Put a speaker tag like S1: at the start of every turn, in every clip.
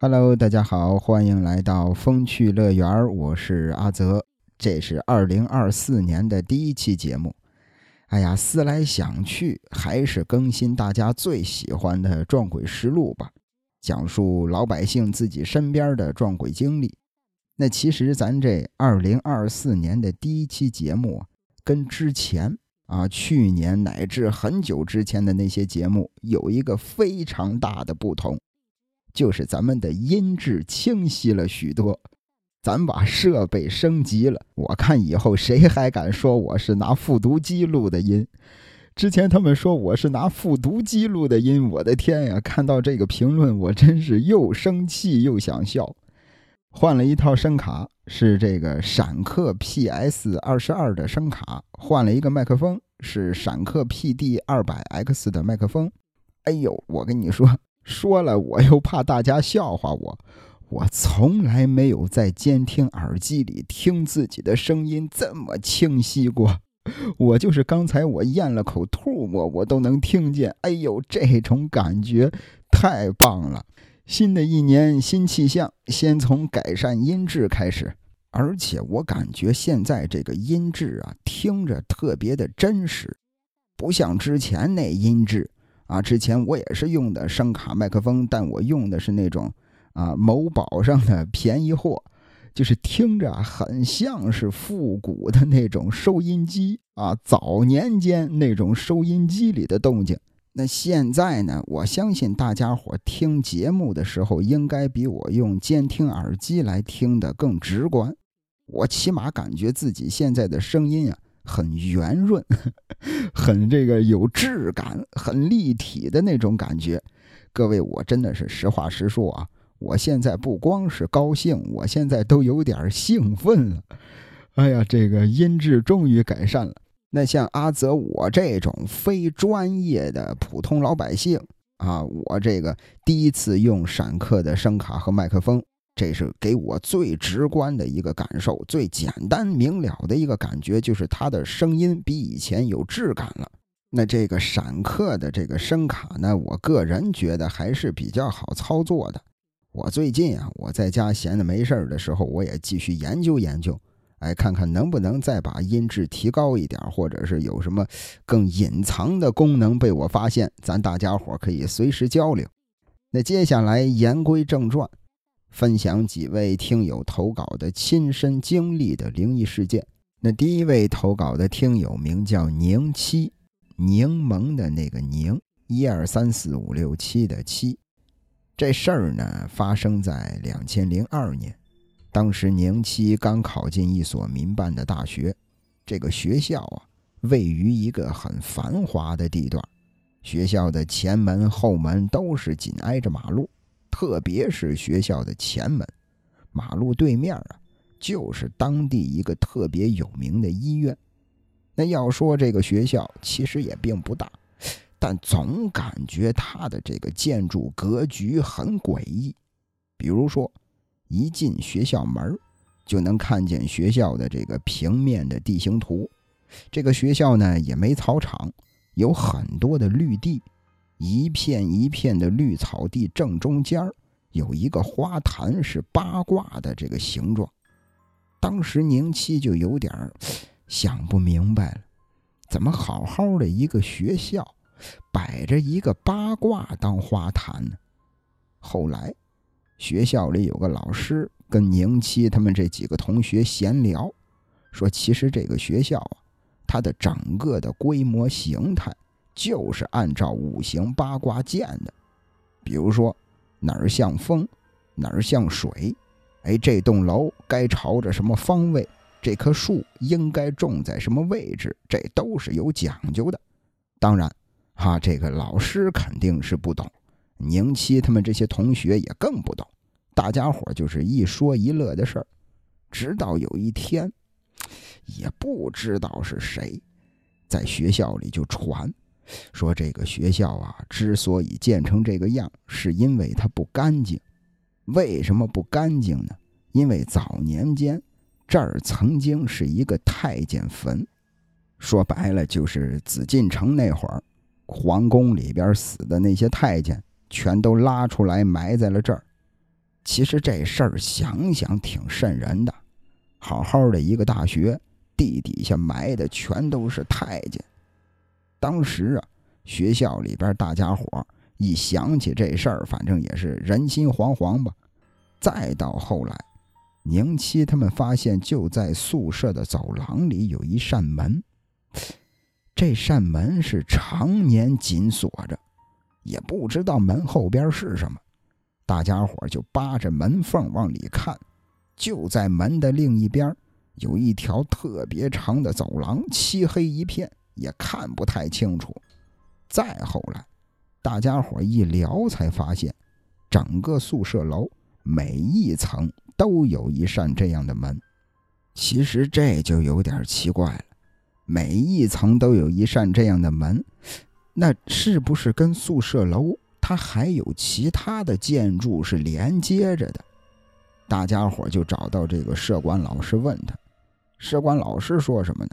S1: Hello，大家好，欢迎来到风趣乐园我是阿泽。这是二零二四年的第一期节目。哎呀，思来想去，还是更新大家最喜欢的撞鬼实录吧，讲述老百姓自己身边的撞鬼经历。那其实咱这二零二四年的第一期节目，跟之前啊，去年乃至很久之前的那些节目有一个非常大的不同，就是咱们的音质清晰了许多。咱把设备升级了，我看以后谁还敢说我是拿复读机录的音？之前他们说我是拿复读机录的音，我的天呀！看到这个评论，我真是又生气又想笑。换了一套声卡，是这个闪客 PS 二十二的声卡；换了一个麦克风，是闪客 PD 二百 X 的麦克风。哎呦，我跟你说，说了我又怕大家笑话我。我从来没有在监听耳机里听自己的声音这么清晰过。我就是刚才我咽了口唾沫，我都能听见。哎呦，这种感觉太棒了！新的一年新气象，先从改善音质开始。而且我感觉现在这个音质啊，听着特别的真实，不像之前那音质啊。之前我也是用的声卡麦克风，但我用的是那种。啊，某宝上的便宜货，就是听着很像是复古的那种收音机啊，早年间那种收音机里的动静。那现在呢，我相信大家伙听节目的时候，应该比我用监听耳机来听的更直观。我起码感觉自己现在的声音啊，很圆润，很这个有质感，很立体的那种感觉。各位，我真的是实话实说啊。我现在不光是高兴，我现在都有点兴奋了。哎呀，这个音质终于改善了。那像阿泽我这种非专业的普通老百姓啊，我这个第一次用闪客的声卡和麦克风，这是给我最直观的一个感受，最简单明了的一个感觉，就是它的声音比以前有质感了。那这个闪客的这个声卡呢，我个人觉得还是比较好操作的。我最近啊，我在家闲着没事儿的时候，我也继续研究研究，哎，看看能不能再把音质提高一点，或者是有什么更隐藏的功能被我发现，咱大家伙可以随时交流。那接下来言归正传，分享几位听友投稿的亲身经历的灵异事件。那第一位投稿的听友名叫宁七，柠檬的那个宁，一二三四五六七的七。这事儿呢，发生在两千零二年，当时宁七刚考进一所民办的大学，这个学校啊，位于一个很繁华的地段，学校的前门后门都是紧挨着马路，特别是学校的前门，马路对面啊，就是当地一个特别有名的医院。那要说这个学校，其实也并不大。但总感觉它的这个建筑格局很诡异，比如说，一进学校门就能看见学校的这个平面的地形图。这个学校呢也没操场，有很多的绿地，一片一片的绿草地正中间有一个花坛，是八卦的这个形状。当时宁七就有点想不明白了，怎么好好的一个学校？摆着一个八卦当花坛呢。后来，学校里有个老师跟宁七他们这几个同学闲聊，说其实这个学校啊，它的整个的规模形态就是按照五行八卦建的。比如说哪儿像风，哪儿像水，哎，这栋楼该朝着什么方位，这棵树应该种在什么位置，这都是有讲究的。当然。哈，这个老师肯定是不懂，宁七他们这些同学也更不懂，大家伙就是一说一乐的事儿。直到有一天，也不知道是谁，在学校里就传说这个学校啊，之所以建成这个样，是因为它不干净。为什么不干净呢？因为早年间这儿曾经是一个太监坟，说白了就是紫禁城那会儿。皇宫里边死的那些太监，全都拉出来埋在了这儿。其实这事儿想想挺瘆人的。好好的一个大学，地底下埋的全都是太监。当时啊，学校里边大家伙一想起这事儿，反正也是人心惶惶吧。再到后来，宁七他们发现，就在宿舍的走廊里有一扇门，这扇门是常年紧锁着，也不知道门后边是什么。大家伙就扒着门缝往里看。就在门的另一边，有一条特别长的走廊，漆黑一片，也看不太清楚。再后来，大家伙一聊才发现，整个宿舍楼每一层都有一扇这样的门。其实这就有点奇怪了，每一层都有一扇这样的门，那是不是跟宿舍楼它还有其他的建筑是连接着的？大家伙就找到这个舍管老师问他，舍管老师说什么呢？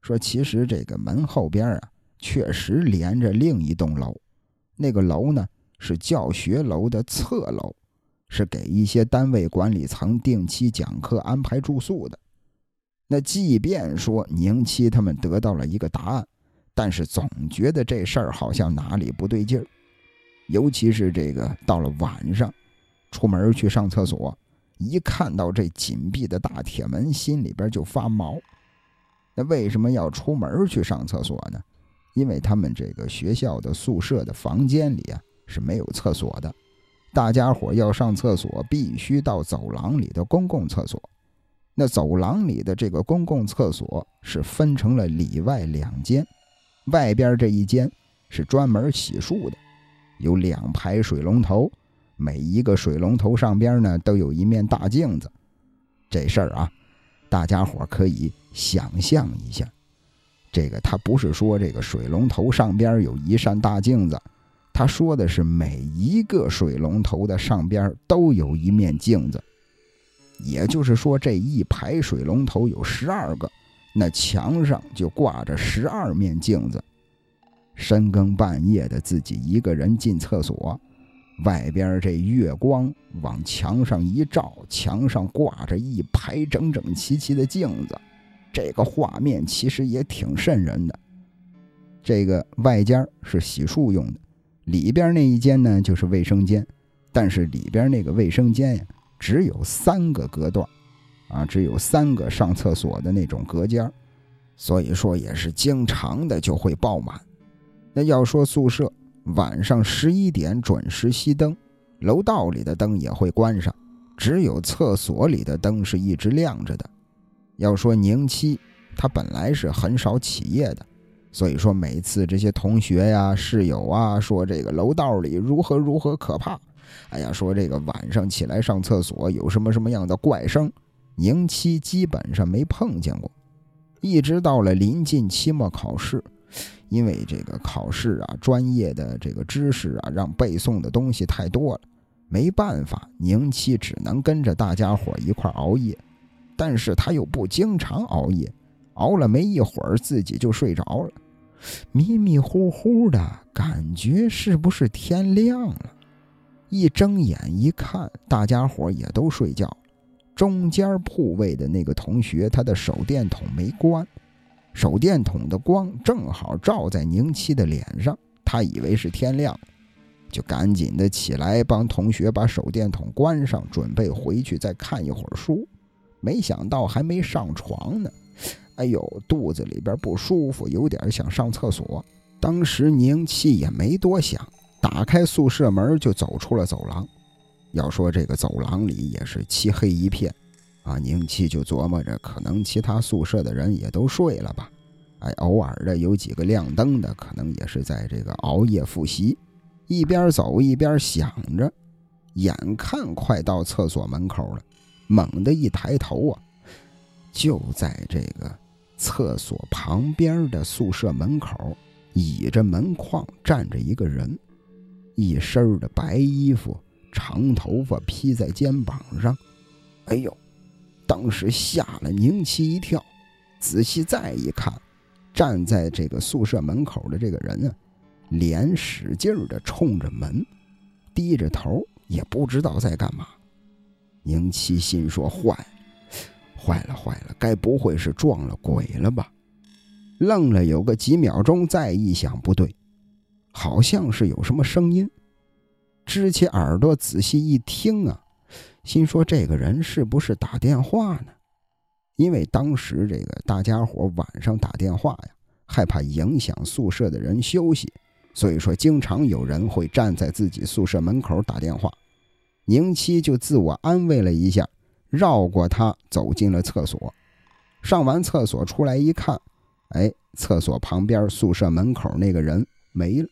S1: 说其实这个门后边啊，确实连着另一栋楼，那个楼呢是教学楼的侧楼，是给一些单位管理层定期讲课、安排住宿的。那即便说宁七他们得到了一个答案，但是总觉得这事儿好像哪里不对劲儿，尤其是这个到了晚上，出门去上厕所。一看到这紧闭的大铁门，心里边就发毛。那为什么要出门去上厕所呢？因为他们这个学校的宿舍的房间里啊是没有厕所的，大家伙要上厕所必须到走廊里的公共厕所。那走廊里的这个公共厕所是分成了里外两间，外边这一间是专门洗漱的，有两排水龙头。每一个水龙头上边呢，都有一面大镜子。这事儿啊，大家伙可以想象一下。这个他不是说这个水龙头上边有一扇大镜子，他说的是每一个水龙头的上边都有一面镜子。也就是说，这一排水龙头有十二个，那墙上就挂着十二面镜子。深更半夜的，自己一个人进厕所。外边这月光往墙上一照，墙上挂着一排整整齐齐的镜子，这个画面其实也挺瘆人的。这个外间是洗漱用的，里边那一间呢就是卫生间，但是里边那个卫生间呀只有三个隔断，啊，只有三个上厕所的那种隔间，所以说也是经常的就会爆满。那要说宿舍。晚上十一点准时熄灯，楼道里的灯也会关上，只有厕所里的灯是一直亮着的。要说宁七，他本来是很少起夜的，所以说每次这些同学呀、室友啊说这个楼道里如何如何可怕，哎呀，说这个晚上起来上厕所有什么什么样的怪声，宁七基本上没碰见过。一直到了临近期末考试。因为这个考试啊，专业的这个知识啊，让背诵的东西太多了，没办法，宁七只能跟着大家伙一块熬夜。但是他又不经常熬夜，熬了没一会儿自己就睡着了，迷迷糊糊的感觉是不是天亮了？一睁眼一看，大家伙也都睡觉，中间铺位的那个同学他的手电筒没关。手电筒的光正好照在宁七的脸上，他以为是天亮，就赶紧的起来帮同学把手电筒关上，准备回去再看一会儿书。没想到还没上床呢，哎呦，肚子里边不舒服，有点想上厕所。当时宁七也没多想，打开宿舍门就走出了走廊。要说这个走廊里也是漆黑一片。啊，宁七就琢磨着，可能其他宿舍的人也都睡了吧？哎，偶尔的有几个亮灯的，可能也是在这个熬夜复习。一边走一边想着，眼看快到厕所门口了，猛地一抬头啊，就在这个厕所旁边的宿舍门口，倚着门框站着一个人，一身的白衣服，长头发披在肩膀上。哎呦！当时吓了宁七一跳，仔细再一看，站在这个宿舍门口的这个人啊，脸使劲的冲着门，低着头，也不知道在干嘛。宁七心说：“坏，坏了，坏了！该不会是撞了鬼了吧？”愣了有个几秒钟，再一想，不对，好像是有什么声音。支起耳朵仔细一听啊，心说：“这个人是不是打电话呢？”因为当时这个大家伙晚上打电话呀，害怕影响宿舍的人休息，所以说经常有人会站在自己宿舍门口打电话。宁七就自我安慰了一下，绕过他走进了厕所。上完厕所出来一看，哎，厕所旁边宿舍门口那个人没了。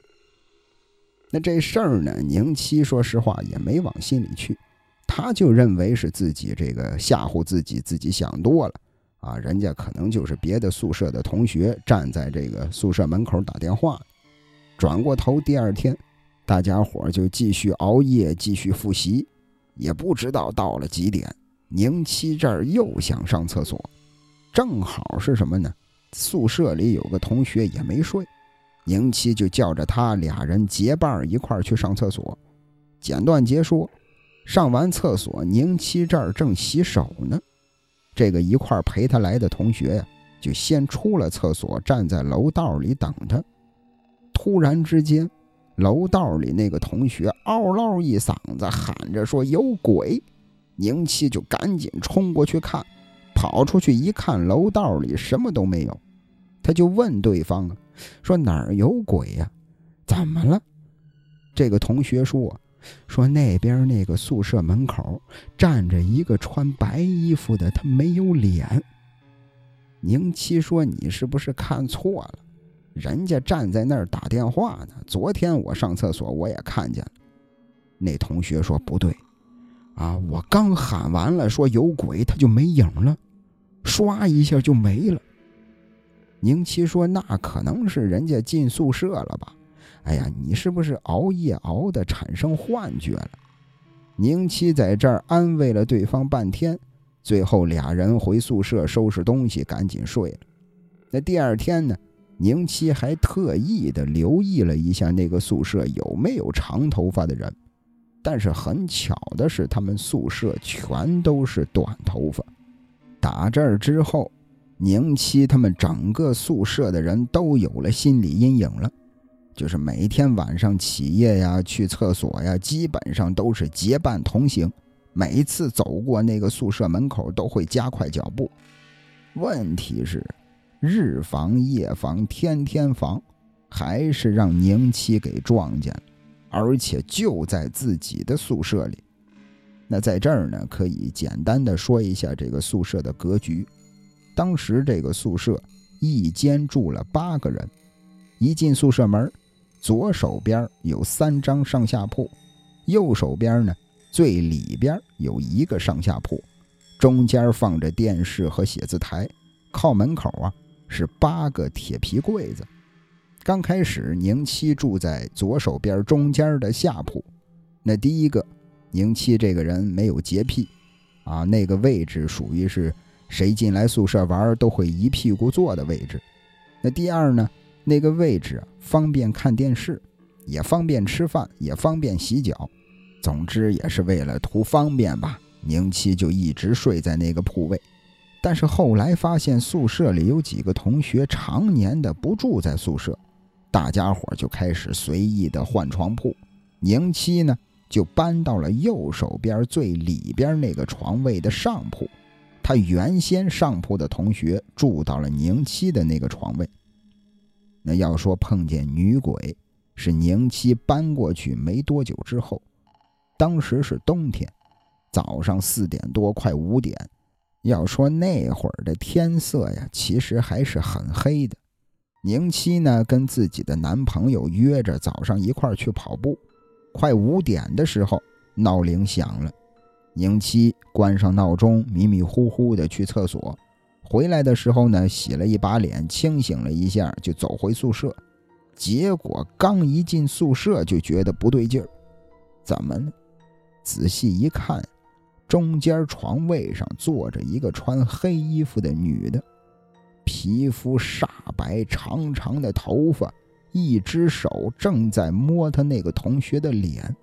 S1: 那这事儿呢，宁七说实话也没往心里去。他就认为是自己这个吓唬自己，自己想多了啊！人家可能就是别的宿舍的同学站在这个宿舍门口打电话。转过头，第二天，大家伙就继续熬夜，继续复习。也不知道到了几点，宁七这儿又想上厕所，正好是什么呢？宿舍里有个同学也没睡，宁七就叫着他俩人结伴一块去上厕所。简短结说。上完厕所，宁七这儿正洗手呢。这个一块陪他来的同学呀，就先出了厕所，站在楼道里等他。突然之间，楼道里那个同学嗷嗷一嗓子喊着说：“有鬼！”宁七就赶紧冲过去看，跑出去一看，楼道里什么都没有。他就问对方啊：“说哪儿有鬼呀？怎么了？”这个同学说。说那边那个宿舍门口站着一个穿白衣服的，他没有脸。宁七说：“你是不是看错了？人家站在那儿打电话呢。昨天我上厕所我也看见了。”那同学说：“不对，啊，我刚喊完了说有鬼，他就没影了，唰一下就没了。”宁七说：“那可能是人家进宿舍了吧。”哎呀，你是不是熬夜熬的产生幻觉了？宁七在这儿安慰了对方半天，最后俩人回宿舍收拾东西，赶紧睡了。那第二天呢，宁七还特意的留意了一下那个宿舍有没有长头发的人，但是很巧的是，他们宿舍全都是短头发。打这儿之后，宁七他们整个宿舍的人都有了心理阴影了。就是每天晚上起夜呀，去厕所呀，基本上都是结伴同行。每一次走过那个宿舍门口，都会加快脚步。问题是，日防夜防，天天防，还是让宁七给撞见了，而且就在自己的宿舍里。那在这儿呢，可以简单的说一下这个宿舍的格局。当时这个宿舍一间住了八个人，一进宿舍门。左手边有三张上下铺，右手边呢最里边有一个上下铺，中间放着电视和写字台，靠门口啊是八个铁皮柜子。刚开始宁七住在左手边中间的下铺，那第一个宁七这个人没有洁癖啊，那个位置属于是谁进来宿舍玩都会一屁股坐的位置。那第二呢？那个位置方便看电视，也方便吃饭，也方便洗脚。总之也是为了图方便吧。宁七就一直睡在那个铺位。但是后来发现宿舍里有几个同学常年的不住在宿舍，大家伙就开始随意的换床铺。宁七呢就搬到了右手边最里边那个床位的上铺。他原先上铺的同学住到了宁七的那个床位。那要说碰见女鬼，是宁七搬过去没多久之后，当时是冬天，早上四点多快五点。要说那会儿的天色呀，其实还是很黑的。宁七呢跟自己的男朋友约着早上一块去跑步，快五点的时候闹铃响了，宁七关上闹钟，迷迷糊糊的去厕所。回来的时候呢，洗了一把脸，清醒了一下，就走回宿舍。结果刚一进宿舍，就觉得不对劲儿。怎么呢？仔细一看，中间床位上坐着一个穿黑衣服的女的，皮肤煞白，长长的头发，一只手正在摸她那个同学的脸。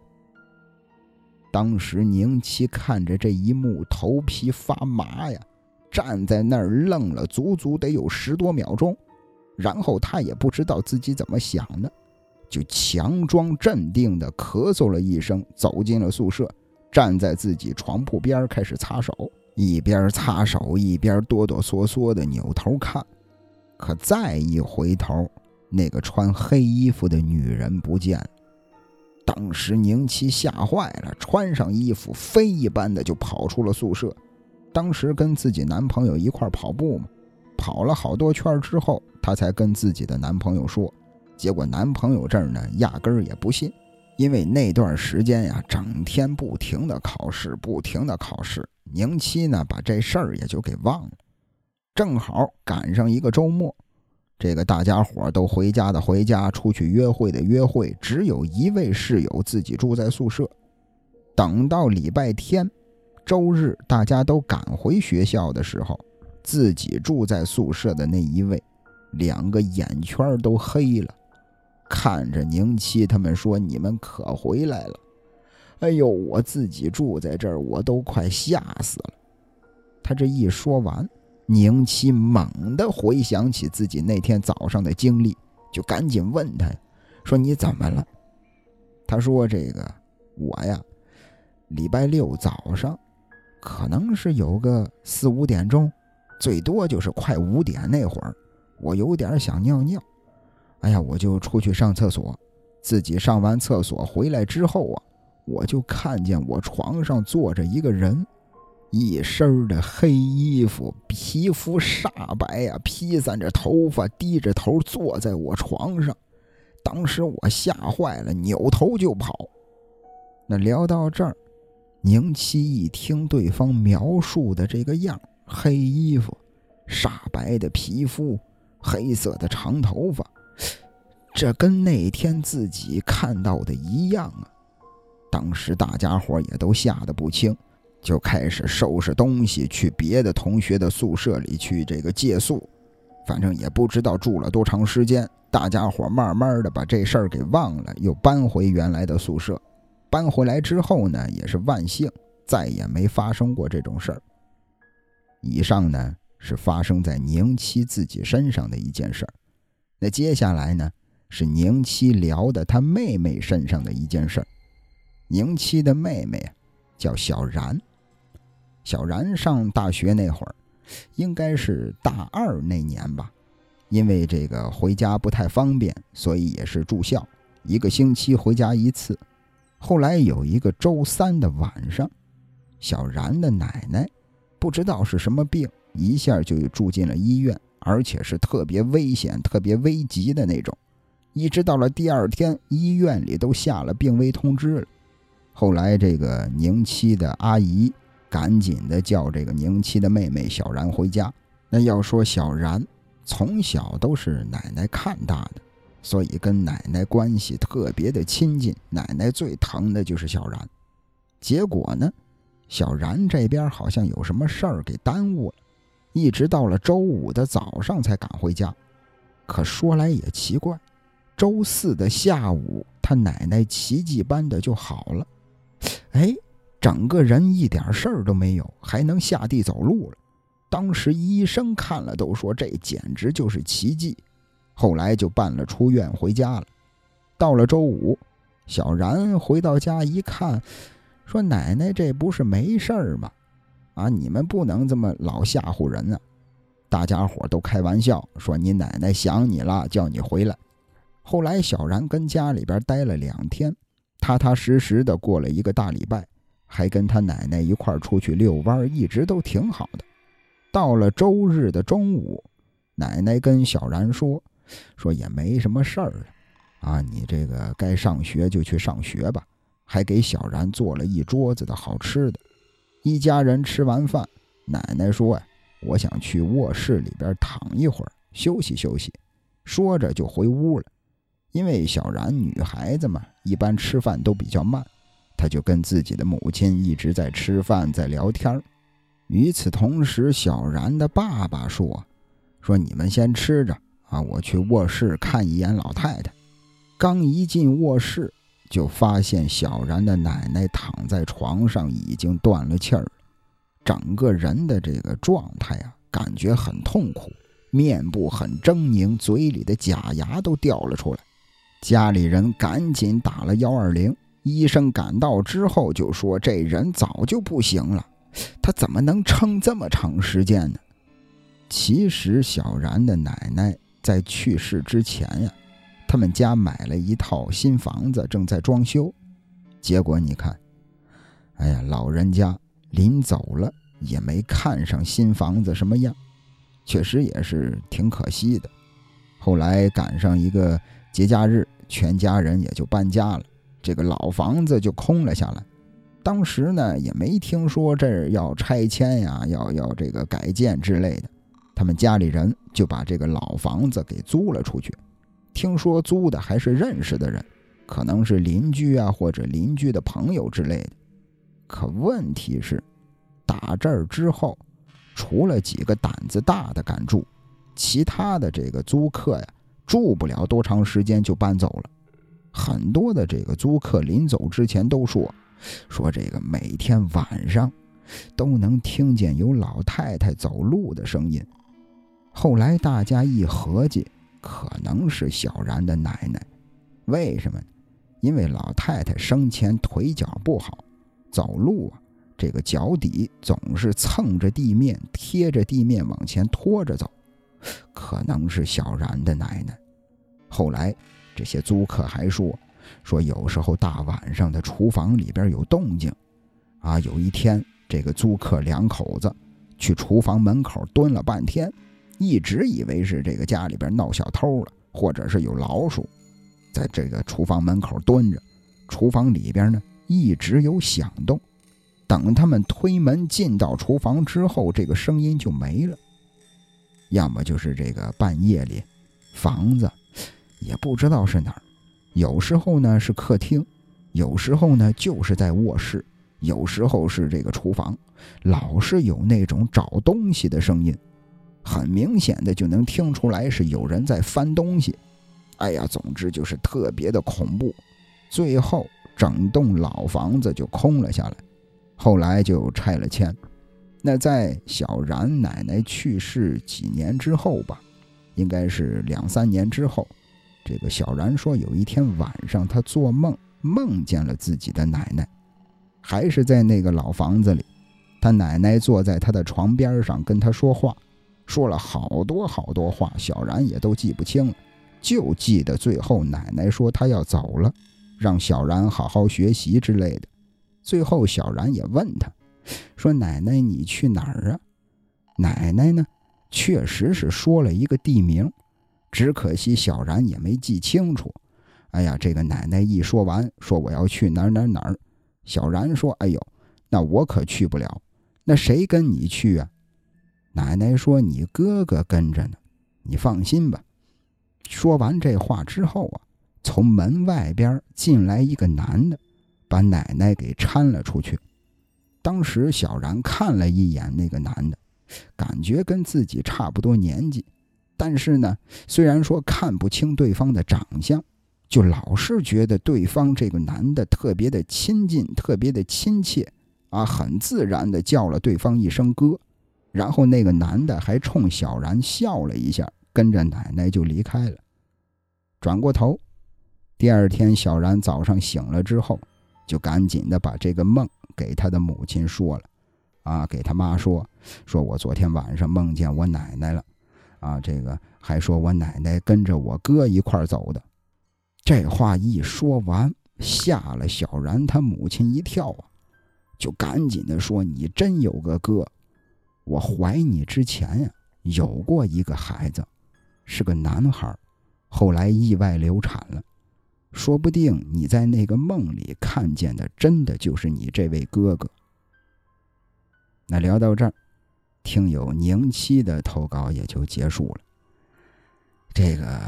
S1: 当时宁七看着这一幕，头皮发麻呀，站在那儿愣了足足得有十多秒钟，然后他也不知道自己怎么想的，就强装镇定的咳嗽了一声，走进了宿舍，站在自己床铺边开始擦手，一边擦手一边哆哆嗦嗦的扭头看，可再一回头，那个穿黑衣服的女人不见了。当时宁七吓坏了，穿上衣服，飞一般的就跑出了宿舍。当时跟自己男朋友一块跑步嘛，跑了好多圈之后，她才跟自己的男朋友说。结果男朋友这儿呢，压根儿也不信，因为那段时间呀，整天不停的考试，不停的考试。宁七呢，把这事儿也就给忘了。正好赶上一个周末。这个大家伙都回家的回家，出去约会的约会，只有一位室友自己住在宿舍。等到礼拜天、周日，大家都赶回学校的时候，自己住在宿舍的那一位，两个眼圈都黑了，看着宁七他们说：“你们可回来了！”哎呦，我自己住在这儿，我都快吓死了。他这一说完。宁七猛地回想起自己那天早上的经历，就赶紧问他：“说你怎么了？”他说：“这个我呀，礼拜六早上，可能是有个四五点钟，最多就是快五点那会儿，我有点想尿尿。哎呀，我就出去上厕所。自己上完厕所回来之后啊，我就看见我床上坐着一个人。”一身的黑衣服，皮肤煞白呀，披散着头发，低着头坐在我床上。当时我吓坏了，扭头就跑。那聊到这儿，宁七一听对方描述的这个样，黑衣服，煞白的皮肤，黑色的长头发，这跟那天自己看到的一样啊！当时大家伙也都吓得不轻。就开始收拾东西，去别的同学的宿舍里去这个借宿，反正也不知道住了多长时间。大家伙慢慢的把这事儿给忘了，又搬回原来的宿舍。搬回来之后呢，也是万幸，再也没发生过这种事儿。以上呢是发生在宁七自己身上的一件事儿。那接下来呢是宁七聊的他妹妹身上的一件事儿。宁七的妹妹，叫小然。小然上大学那会儿，应该是大二那年吧，因为这个回家不太方便，所以也是住校，一个星期回家一次。后来有一个周三的晚上，小然的奶奶不知道是什么病，一下就住进了医院，而且是特别危险、特别危急的那种。一直到了第二天，医院里都下了病危通知了。后来这个宁七的阿姨。赶紧的叫这个宁七的妹妹小然回家。那要说小然从小都是奶奶看大的，所以跟奶奶关系特别的亲近。奶奶最疼的就是小然。结果呢，小然这边好像有什么事儿给耽误了，一直到了周五的早上才赶回家。可说来也奇怪，周四的下午，他奶奶奇迹般的就好了。哎。整个人一点事儿都没有，还能下地走路了。当时医生看了都说这简直就是奇迹。后来就办了出院回家了。到了周五，小然回到家一看，说：“奶奶这不是没事儿吗？啊，你们不能这么老吓唬人啊！”大家伙都开玩笑说：“你奶奶想你了，叫你回来。”后来小然跟家里边待了两天，踏踏实实的过了一个大礼拜。还跟他奶奶一块出去遛弯，一直都挺好的。到了周日的中午，奶奶跟小然说：“说也没什么事儿了，啊，你这个该上学就去上学吧。”还给小然做了一桌子的好吃的。一家人吃完饭，奶奶说：“呀，我想去卧室里边躺一会儿，休息休息。”说着就回屋了。因为小然女孩子嘛，一般吃饭都比较慢。她就跟自己的母亲一直在吃饭，在聊天与此同时，小然的爸爸说：“说你们先吃着啊，我去卧室看一眼老太太。”刚一进卧室，就发现小然的奶奶躺在床上，已经断了气儿，整个人的这个状态啊，感觉很痛苦，面部很狰狞，嘴里的假牙都掉了出来。家里人赶紧打了幺二零，医生赶到之后就说这人早就不行了，他怎么能撑这么长时间呢？其实小然的奶奶在去世之前呀。他们家买了一套新房子，正在装修。结果你看，哎呀，老人家临走了也没看上新房子什么样，确实也是挺可惜的。后来赶上一个节假日，全家人也就搬家了，这个老房子就空了下来。当时呢，也没听说这儿要拆迁呀，要要这个改建之类的。他们家里人就把这个老房子给租了出去。听说租的还是认识的人，可能是邻居啊，或者邻居的朋友之类的。可问题是，打这儿之后，除了几个胆子大的敢住，其他的这个租客呀，住不了多长时间就搬走了。很多的这个租客临走之前都说，说这个每天晚上都能听见有老太太走路的声音。后来大家一合计。可能是小然的奶奶，为什么呢？因为老太太生前腿脚不好，走路啊，这个脚底总是蹭着地面，贴着地面往前拖着走，可能是小然的奶奶。后来这些租客还说，说有时候大晚上的厨房里边有动静，啊，有一天这个租客两口子去厨房门口蹲了半天。一直以为是这个家里边闹小偷了，或者是有老鼠，在这个厨房门口蹲着。厨房里边呢一直有响动，等他们推门进到厨房之后，这个声音就没了。要么就是这个半夜里，房子也不知道是哪儿，有时候呢是客厅，有时候呢就是在卧室，有时候是这个厨房，老是有那种找东西的声音。很明显的就能听出来是有人在翻东西，哎呀，总之就是特别的恐怖。最后整栋老房子就空了下来，后来就拆了迁。那在小然奶奶去世几年之后吧，应该是两三年之后，这个小然说有一天晚上他做梦梦见了自己的奶奶，还是在那个老房子里，他奶奶坐在他的床边上跟他说话。说了好多好多话，小然也都记不清了，就记得最后奶奶说她要走了，让小然好好学习之类的。最后小然也问他，说：“奶奶你去哪儿啊？”奶奶呢，确实是说了一个地名，只可惜小然也没记清楚。哎呀，这个奶奶一说完，说我要去哪儿哪儿哪儿。小然说：“哎呦，那我可去不了，那谁跟你去啊？”奶奶说：“你哥哥跟着呢，你放心吧。”说完这话之后啊，从门外边进来一个男的，把奶奶给搀了出去。当时小然看了一眼那个男的，感觉跟自己差不多年纪，但是呢，虽然说看不清对方的长相，就老是觉得对方这个男的特别的亲近，特别的亲切啊，很自然的叫了对方一声哥。然后那个男的还冲小然笑了一下，跟着奶奶就离开了。转过头，第二天小然早上醒了之后，就赶紧的把这个梦给他的母亲说了，啊，给他妈说，说我昨天晚上梦见我奶奶了，啊，这个还说我奶奶跟着我哥一块走的。这话一说完，吓了小然他母亲一跳啊，就赶紧的说：“你真有个哥。”我怀你之前呀，有过一个孩子，是个男孩，后来意外流产了。说不定你在那个梦里看见的，真的就是你这位哥哥。那聊到这儿，听友宁七的投稿也就结束了。这个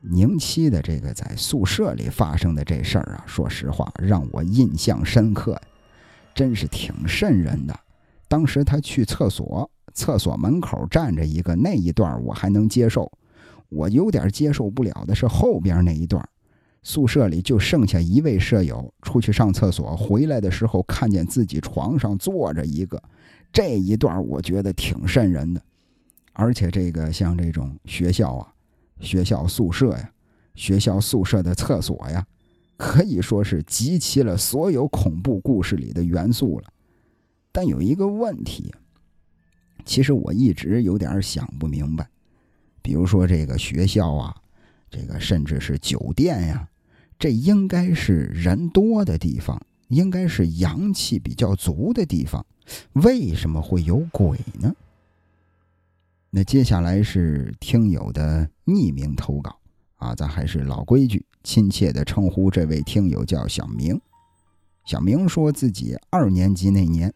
S1: 宁七的这个在宿舍里发生的这事儿啊，说实话让我印象深刻，真是挺瘆人的。当时他去厕所，厕所门口站着一个，那一段我还能接受。我有点接受不了的是后边那一段，宿舍里就剩下一位舍友出去上厕所，回来的时候看见自己床上坐着一个，这一段我觉得挺瘆人的。而且这个像这种学校啊，学校宿舍呀，学校宿舍的厕所呀，可以说是集齐了所有恐怖故事里的元素了。但有一个问题，其实我一直有点想不明白，比如说这个学校啊，这个甚至是酒店呀。这应该是人多的地方，应该是阳气比较足的地方，为什么会有鬼呢？那接下来是听友的匿名投稿啊，咱还是老规矩，亲切的称呼这位听友叫小明。小明说自己二年级那年，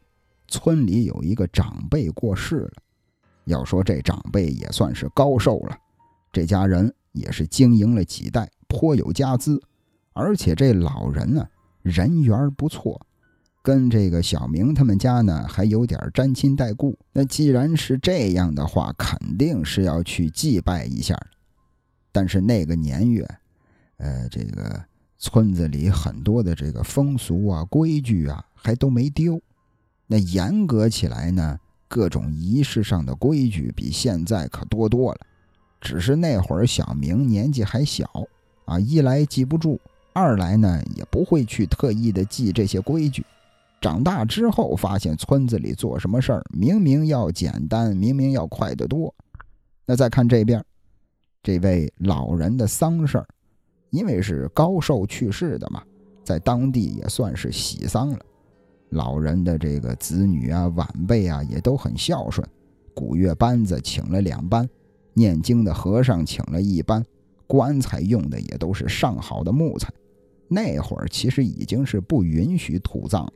S1: 村里有一个长辈过世了，要说这长辈也算是高寿了，这家人也是经营了几代，颇有家资。而且这老人呢，人缘不错，跟这个小明他们家呢还有点沾亲带故。那既然是这样的话，肯定是要去祭拜一下。但是那个年月，呃，这个村子里很多的这个风俗啊、规矩啊，还都没丢。那严格起来呢，各种仪式上的规矩比现在可多多了。只是那会儿小明年纪还小啊，一来记不住。二来呢，也不会去特意的记这些规矩。长大之后，发现村子里做什么事儿，明明要简单，明明要快得多。那再看这边，这位老人的丧事儿，因为是高寿去世的嘛，在当地也算是喜丧了。老人的这个子女啊、晚辈啊，也都很孝顺。古乐班子请了两班，念经的和尚请了一班，棺材用的也都是上好的木材。那会儿其实已经是不允许土葬了，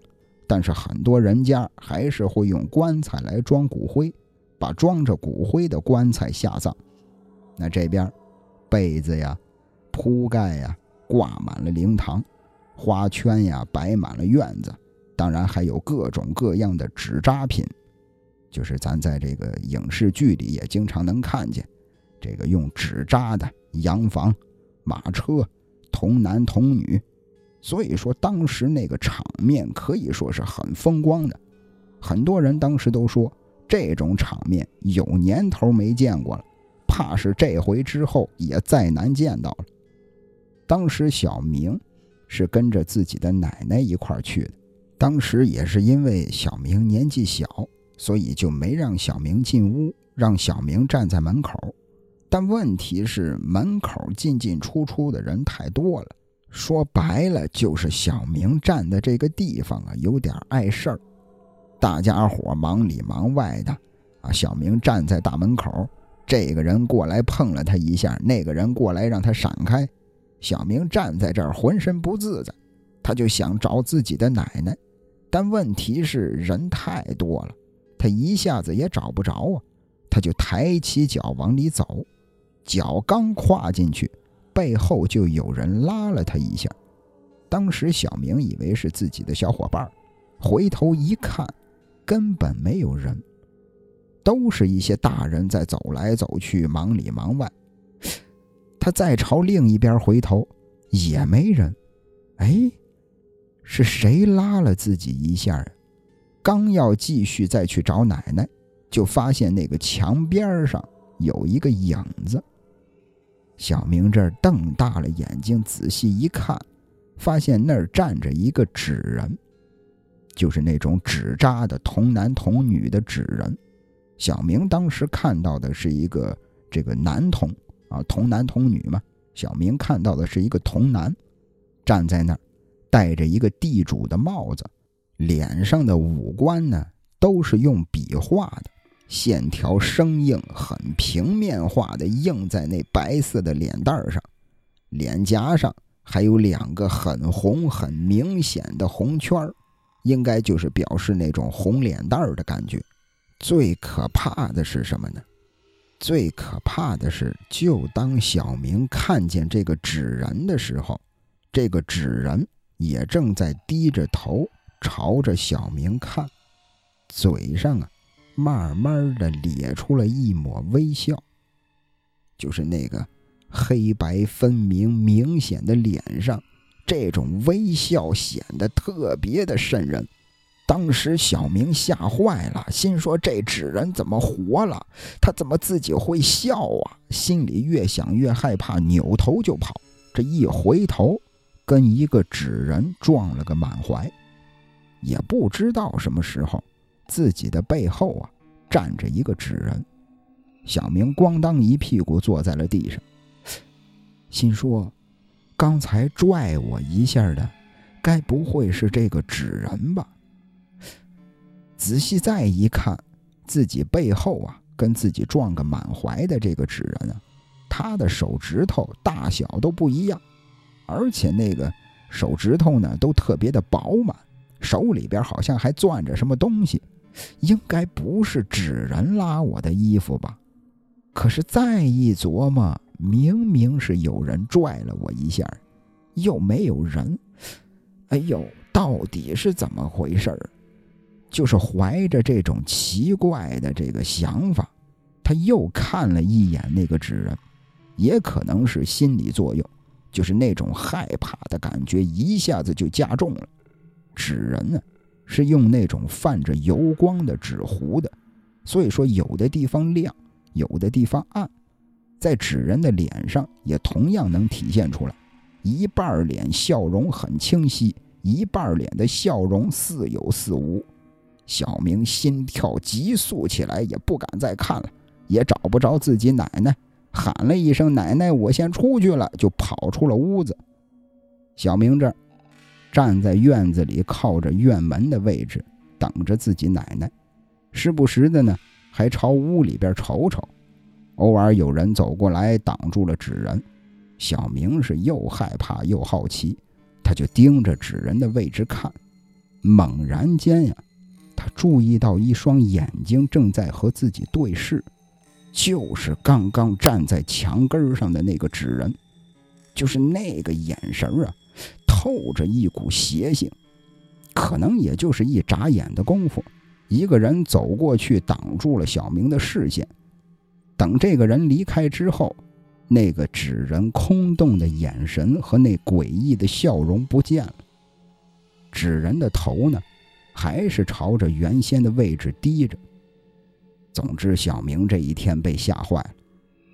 S1: 但是很多人家还是会用棺材来装骨灰，把装着骨灰的棺材下葬。那这边，被子呀、铺盖呀挂满了灵堂，花圈呀摆满了院子，当然还有各种各样的纸扎品，就是咱在这个影视剧里也经常能看见，这个用纸扎的洋房、马车。童男童女，所以说当时那个场面可以说是很风光的。很多人当时都说这种场面有年头没见过了，怕是这回之后也再难见到了。当时小明是跟着自己的奶奶一块去的，当时也是因为小明年纪小，所以就没让小明进屋，让小明站在门口。但问题是，门口进进出出的人太多了。说白了，就是小明站的这个地方啊，有点碍事儿。大家伙忙里忙外的，啊，小明站在大门口，这个人过来碰了他一下，那个人过来让他闪开。小明站在这儿浑身不自在，他就想找自己的奶奶，但问题是人太多了，他一下子也找不着啊。他就抬起脚往里走。脚刚跨进去，背后就有人拉了他一下。当时小明以为是自己的小伙伴，回头一看，根本没有人，都是一些大人在走来走去，忙里忙外。他再朝另一边回头，也没人。哎，是谁拉了自己一下？刚要继续再去找奶奶，就发现那个墙边上有一个影子。小明这儿瞪大了眼睛，仔细一看，发现那儿站着一个纸人，就是那种纸扎的童男童女的纸人。小明当时看到的是一个这个男童啊，童男童女嘛。小明看到的是一个童男，站在那儿，戴着一个地主的帽子，脸上的五官呢都是用笔画的。线条生硬，很平面化的印在那白色的脸蛋上，脸颊上还有两个很红、很明显的红圈应该就是表示那种红脸蛋的感觉。最可怕的是什么呢？最可怕的是，就当小明看见这个纸人的时候，这个纸人也正在低着头朝着小明看，嘴上啊。慢慢的咧出了一抹微笑，就是那个黑白分明、明显的脸上，这种微笑显得特别的瘆人。当时小明吓坏了，心说这纸人怎么活了？他怎么自己会笑啊？心里越想越害怕，扭头就跑。这一回头，跟一个纸人撞了个满怀。也不知道什么时候，自己的背后啊站着一个纸人。小明咣当一屁股坐在了地上，心说：刚才拽我一下的，该不会是这个纸人吧？仔细再一看，自己背后啊，跟自己撞个满怀的这个纸人啊，他的手指头大小都不一样，而且那个手指头呢都特别的饱满，手里边好像还攥着什么东西，应该不是纸人拉我的衣服吧？可是再一琢磨，明明是有人拽了我一下，又没有人，哎呦，到底是怎么回事儿？就是怀着这种奇怪的这个想法，他又看了一眼那个纸人，也可能是心理作用，就是那种害怕的感觉一下子就加重了。纸人呢，是用那种泛着油光的纸糊的，所以说有的地方亮，有的地方暗，在纸人的脸上也同样能体现出来，一半脸笑容很清晰，一半脸的笑容似有似无。小明心跳急速起来，也不敢再看了，也找不着自己奶奶，喊了一声“奶奶，我先出去了”，就跑出了屋子。小明这儿站在院子里，靠着院门的位置，等着自己奶奶，时不时的呢，还朝屋里边瞅瞅。偶尔有人走过来，挡住了纸人，小明是又害怕又好奇，他就盯着纸人的位置看，猛然间呀。他注意到一双眼睛正在和自己对视，就是刚刚站在墙根上的那个纸人，就是那个眼神啊，透着一股邪性。可能也就是一眨眼的功夫，一个人走过去挡住了小明的视线。等这个人离开之后，那个纸人空洞的眼神和那诡异的笑容不见了。纸人的头呢？还是朝着原先的位置低着。总之，小明这一天被吓坏了。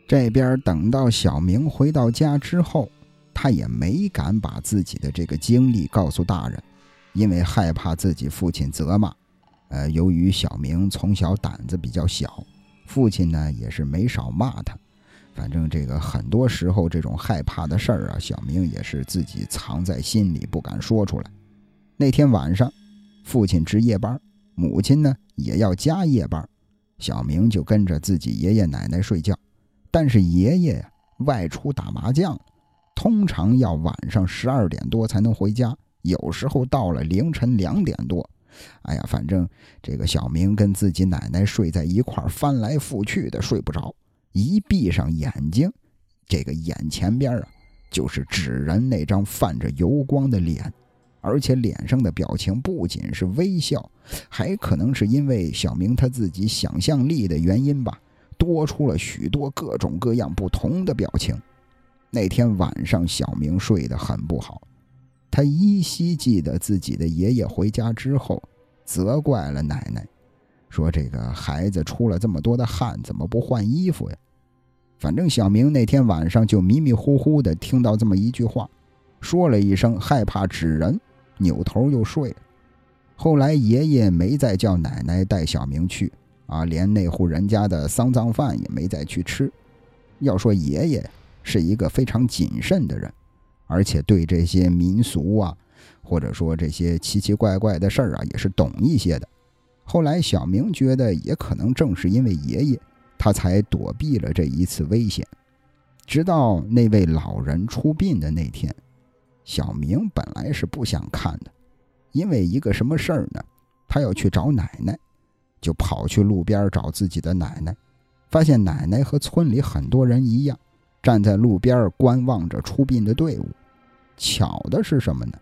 S1: 这边等到小明回到家之后，他也没敢把自己的这个经历告诉大人，因为害怕自己父亲责骂。呃，由于小明从小胆子比较小，父亲呢也是没少骂他。反正这个很多时候，这种害怕的事儿啊，小明也是自己藏在心里不敢说出来。那天晚上。父亲值夜班，母亲呢也要加夜班，小明就跟着自己爷爷奶奶睡觉。但是爷爷外出打麻将，通常要晚上十二点多才能回家，有时候到了凌晨两点多。哎呀，反正这个小明跟自己奶奶睡在一块翻来覆去的睡不着，一闭上眼睛，这个眼前边啊就是纸人那张泛着油光的脸。而且脸上的表情不仅是微笑，还可能是因为小明他自己想象力的原因吧，多出了许多各种各样不同的表情。那天晚上，小明睡得很不好，他依稀记得自己的爷爷回家之后，责怪了奶奶，说这个孩子出了这么多的汗，怎么不换衣服呀？反正小明那天晚上就迷迷糊糊的听到这么一句话，说了一声害怕纸人。扭头又睡了。后来爷爷没再叫奶奶带小明去啊，连那户人家的丧葬饭也没再去吃。要说爷爷是一个非常谨慎的人，而且对这些民俗啊，或者说这些奇奇怪怪的事儿啊，也是懂一些的。后来小明觉得，也可能正是因为爷爷，他才躲避了这一次危险。直到那位老人出殡的那天。小明本来是不想看的，因为一个什么事儿呢？他要去找奶奶，就跑去路边找自己的奶奶，发现奶奶和村里很多人一样，站在路边观望着出殡的队伍。巧的是什么呢？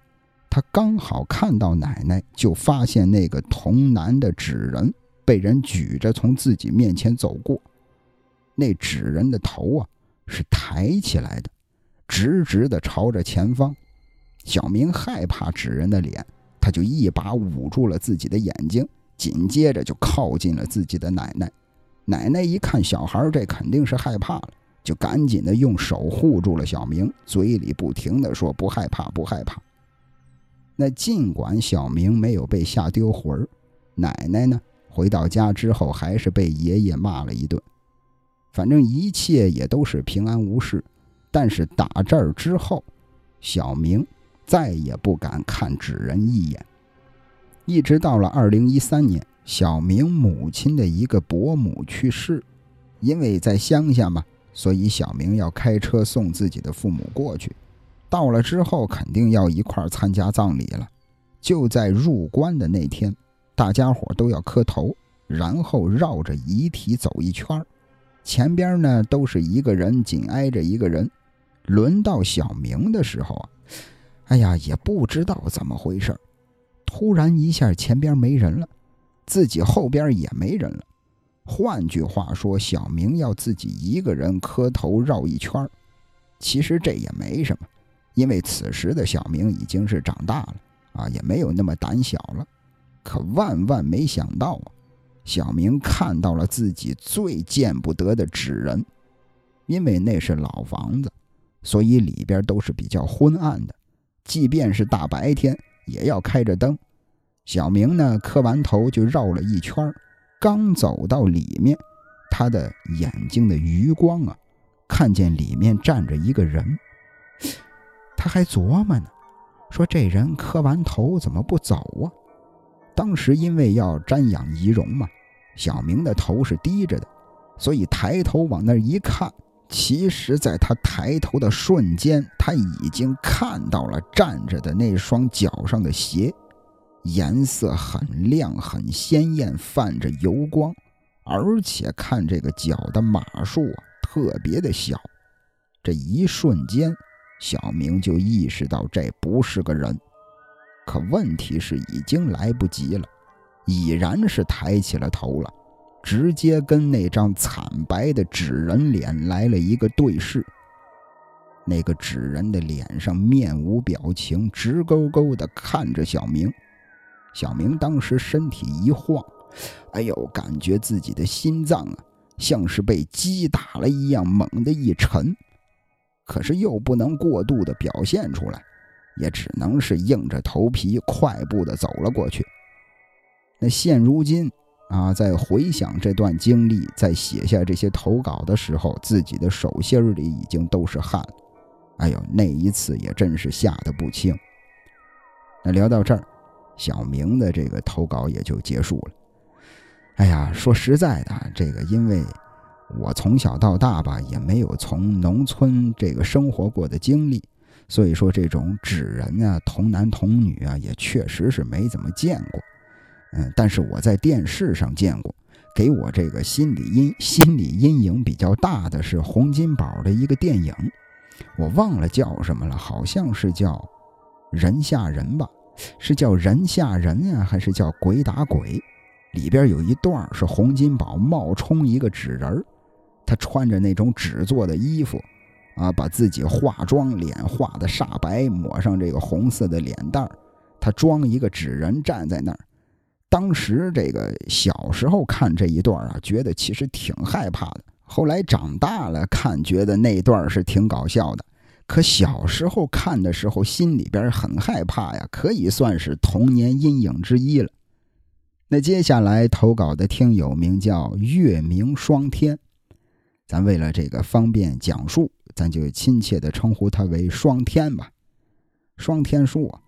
S1: 他刚好看到奶奶，就发现那个童男的纸人被人举着从自己面前走过，那纸人的头啊，是抬起来的，直直的朝着前方。小明害怕纸人的脸，他就一把捂住了自己的眼睛，紧接着就靠近了自己的奶奶。奶奶一看小孩，这肯定是害怕了，就赶紧的用手护住了小明，嘴里不停的说：“不害怕，不害怕。”那尽管小明没有被吓丢魂儿，奶奶呢，回到家之后还是被爷爷骂了一顿。反正一切也都是平安无事，但是打这儿之后，小明再也不敢看纸人一眼。一直到了二零一三年。小明母亲的一个伯母去世，因为在乡下嘛，所以小明要开车送自己的父母过去。到了之后，肯定要一块参加葬礼了。就在入关的那天，大家伙都要磕头，然后绕着遗体走一圈前边呢都是一个人紧挨着一个人。轮到小明的时候啊，哎呀，也不知道怎么回事突然一下前边没人了。自己后边也没人了，换句话说，小明要自己一个人磕头绕一圈其实这也没什么，因为此时的小明已经是长大了啊，也没有那么胆小了。可万万没想到啊，小明看到了自己最见不得的纸人，因为那是老房子，所以里边都是比较昏暗的，即便是大白天也要开着灯。小明呢，磕完头就绕了一圈刚走到里面，他的眼睛的余光啊，看见里面站着一个人。他还琢磨呢，说这人磕完头怎么不走啊？当时因为要瞻仰遗容嘛，小明的头是低着的，所以抬头往那儿一看，其实在他抬头的瞬间，他已经看到了站着的那双脚上的鞋。颜色很亮，很鲜艳，泛着油光，而且看这个脚的码数啊，特别的小。这一瞬间，小明就意识到这不是个人。可问题是已经来不及了，已然是抬起了头了，直接跟那张惨白的纸人脸来了一个对视。那个纸人的脸上面无表情，直勾勾地看着小明。小明当时身体一晃，哎呦，感觉自己的心脏啊，像是被击打了一样，猛地一沉。可是又不能过度的表现出来，也只能是硬着头皮快步的走了过去。那现如今啊，在回想这段经历，在写下这些投稿的时候，自己的手心里已经都是汗。哎呦，那一次也真是吓得不轻。那聊到这儿。小明的这个投稿也就结束了。哎呀，说实在的，这个因为我从小到大吧，也没有从农村这个生活过的经历，所以说这种纸人啊，童男童女啊，也确实是没怎么见过。嗯，但是我在电视上见过。给我这个心理阴心理阴影比较大的是洪金宝的一个电影，我忘了叫什么了，好像是叫《人吓人》吧。是叫人吓人呀，还是叫鬼打鬼？里边有一段是洪金宝冒充一个纸人他穿着那种纸做的衣服，啊，把自己化妆，脸画的煞白，抹上这个红色的脸蛋他装一个纸人站在那儿。当时这个小时候看这一段啊，觉得其实挺害怕的。后来长大了看，觉得那段是挺搞笑的。可小时候看的时候，心里边很害怕呀，可以算是童年阴影之一了。那接下来投稿的听友名叫月明霜天，咱为了这个方便讲述，咱就亲切的称呼他为霜天吧。霜天说，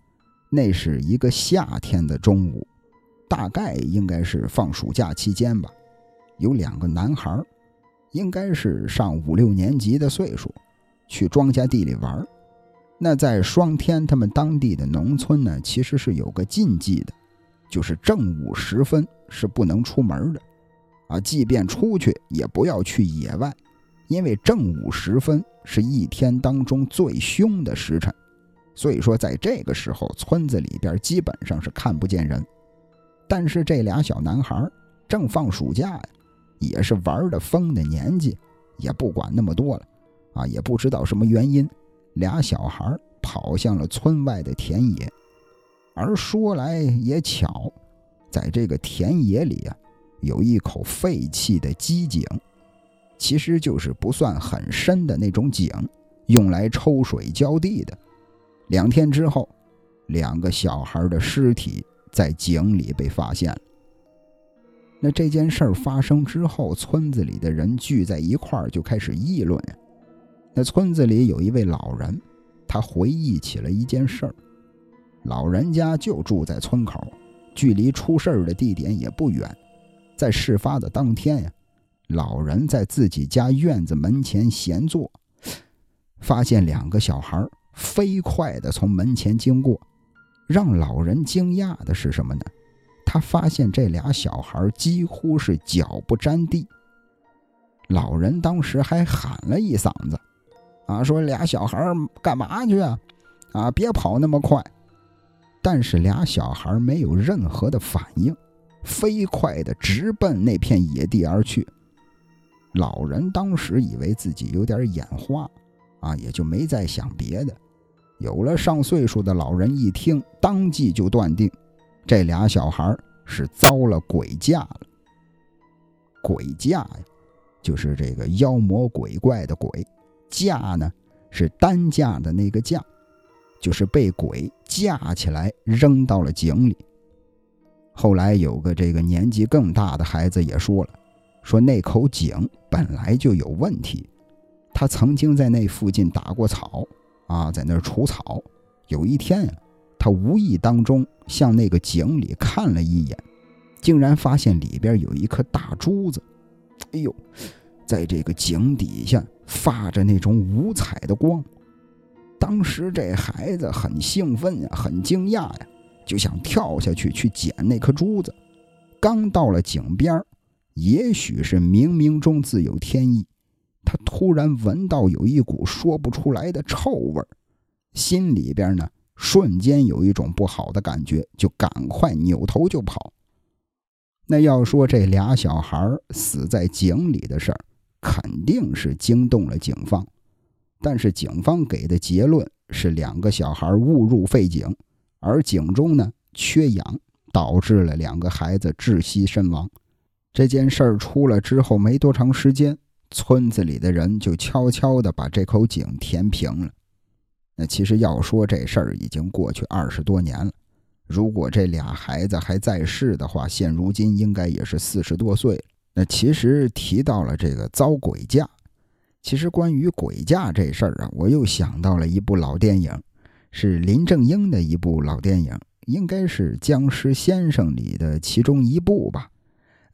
S1: 那是一个夏天的中午，大概应该是放暑假期间吧，有两个男孩，应该是上五六年级的岁数。去庄稼地里玩那在双天他们当地的农村呢，其实是有个禁忌的，就是正午时分是不能出门的，啊，即便出去也不要去野外，因为正午时分是一天当中最凶的时辰，所以说在这个时候村子里边基本上是看不见人。但是这俩小男孩正放暑假呀，也是玩的疯的年纪，也不管那么多了。啊，也不知道什么原因，俩小孩跑向了村外的田野。而说来也巧，在这个田野里啊，有一口废弃的机井，其实就是不算很深的那种井，用来抽水浇地的。两天之后，两个小孩的尸体在井里被发现了。那这件事儿发生之后，村子里的人聚在一块儿就开始议论。那村子里有一位老人，他回忆起了一件事儿。老人家就住在村口，距离出事儿的地点也不远。在事发的当天呀，老人在自己家院子门前闲坐，发现两个小孩飞快地从门前经过。让老人惊讶的是什么呢？他发现这俩小孩几乎是脚不沾地。老人当时还喊了一嗓子。啊，说俩小孩干嘛去啊？啊，别跑那么快！但是俩小孩没有任何的反应，飞快的直奔那片野地而去。老人当时以为自己有点眼花，啊，也就没再想别的。有了上岁数的老人一听，当即就断定，这俩小孩是遭了鬼驾了。鬼驾呀，就是这个妖魔鬼怪的鬼。嫁呢，是担架的那个架，就是被鬼架起来扔到了井里。后来有个这个年纪更大的孩子也说了，说那口井本来就有问题，他曾经在那附近打过草啊，在那儿除草。有一天呀，他无意当中向那个井里看了一眼，竟然发现里边有一颗大珠子。哎呦！在这个井底下发着那种五彩的光，当时这孩子很兴奋呀，很惊讶呀，就想跳下去去捡那颗珠子。刚到了井边也许是冥冥中自有天意，他突然闻到有一股说不出来的臭味儿心里边呢瞬间有一种不好的感觉，就赶快扭头就跑。那要说这俩小孩死在井里的事儿。肯定是惊动了警方，但是警方给的结论是两个小孩误入废井，而井中呢缺氧，导致了两个孩子窒息身亡。这件事儿出了之后没多长时间，村子里的人就悄悄地把这口井填平了。那其实要说这事儿已经过去二十多年了，如果这俩孩子还在世的话，现如今应该也是四十多岁了。那其实提到了这个遭鬼嫁，其实关于鬼嫁这事儿啊，我又想到了一部老电影，是林正英的一部老电影，应该是《僵尸先生》里的其中一部吧。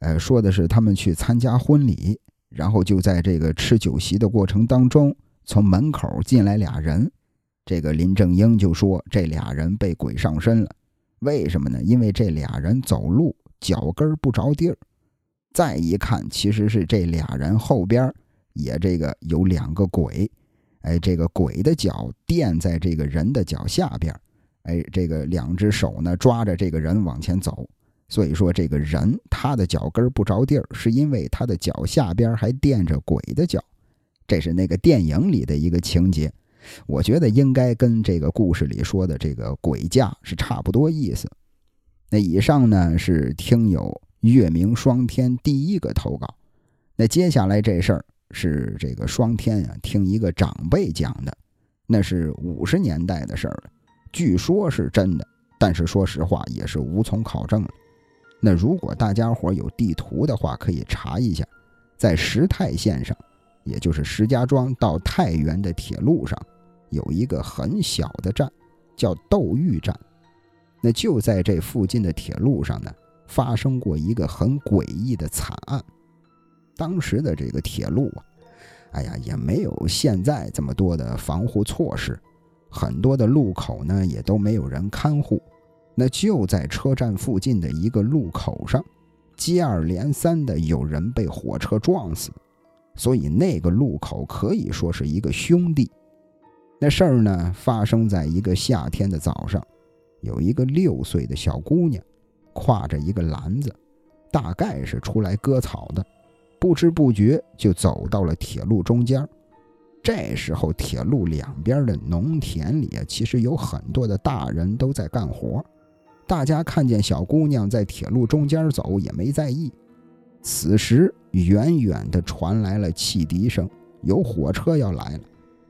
S1: 呃，说的是他们去参加婚礼，然后就在这个吃酒席的过程当中，从门口进来俩人，这个林正英就说这俩人被鬼上身了，为什么呢？因为这俩人走路脚跟不着地儿。再一看，其实是这俩人后边也这个有两个鬼，哎，这个鬼的脚垫在这个人的脚下边，哎，这个两只手呢抓着这个人往前走。所以说，这个人他的脚跟不着地儿，是因为他的脚下边还垫着鬼的脚。这是那个电影里的一个情节，我觉得应该跟这个故事里说的这个鬼架是差不多意思。那以上呢是听友。月明双天第一个投稿，那接下来这事儿是这个双天呀，听一个长辈讲的，那是五十年代的事儿了，据说是真的，但是说实话也是无从考证了。那如果大家伙有地图的话，可以查一下，在石太线上，也就是石家庄到太原的铁路上，有一个很小的站，叫窦玉站，那就在这附近的铁路上呢。发生过一个很诡异的惨案。当时的这个铁路啊，哎呀，也没有现在这么多的防护措施，很多的路口呢也都没有人看护。那就在车站附近的一个路口上，接二连三的有人被火车撞死，所以那个路口可以说是一个兄弟。那事儿呢，发生在一个夏天的早上，有一个六岁的小姑娘。挎着一个篮子，大概是出来割草的，不知不觉就走到了铁路中间。这时候铁路两边的农田里啊，其实有很多的大人都在干活。大家看见小姑娘在铁路中间走，也没在意。此时，远远的传来了汽笛声，有火车要来了。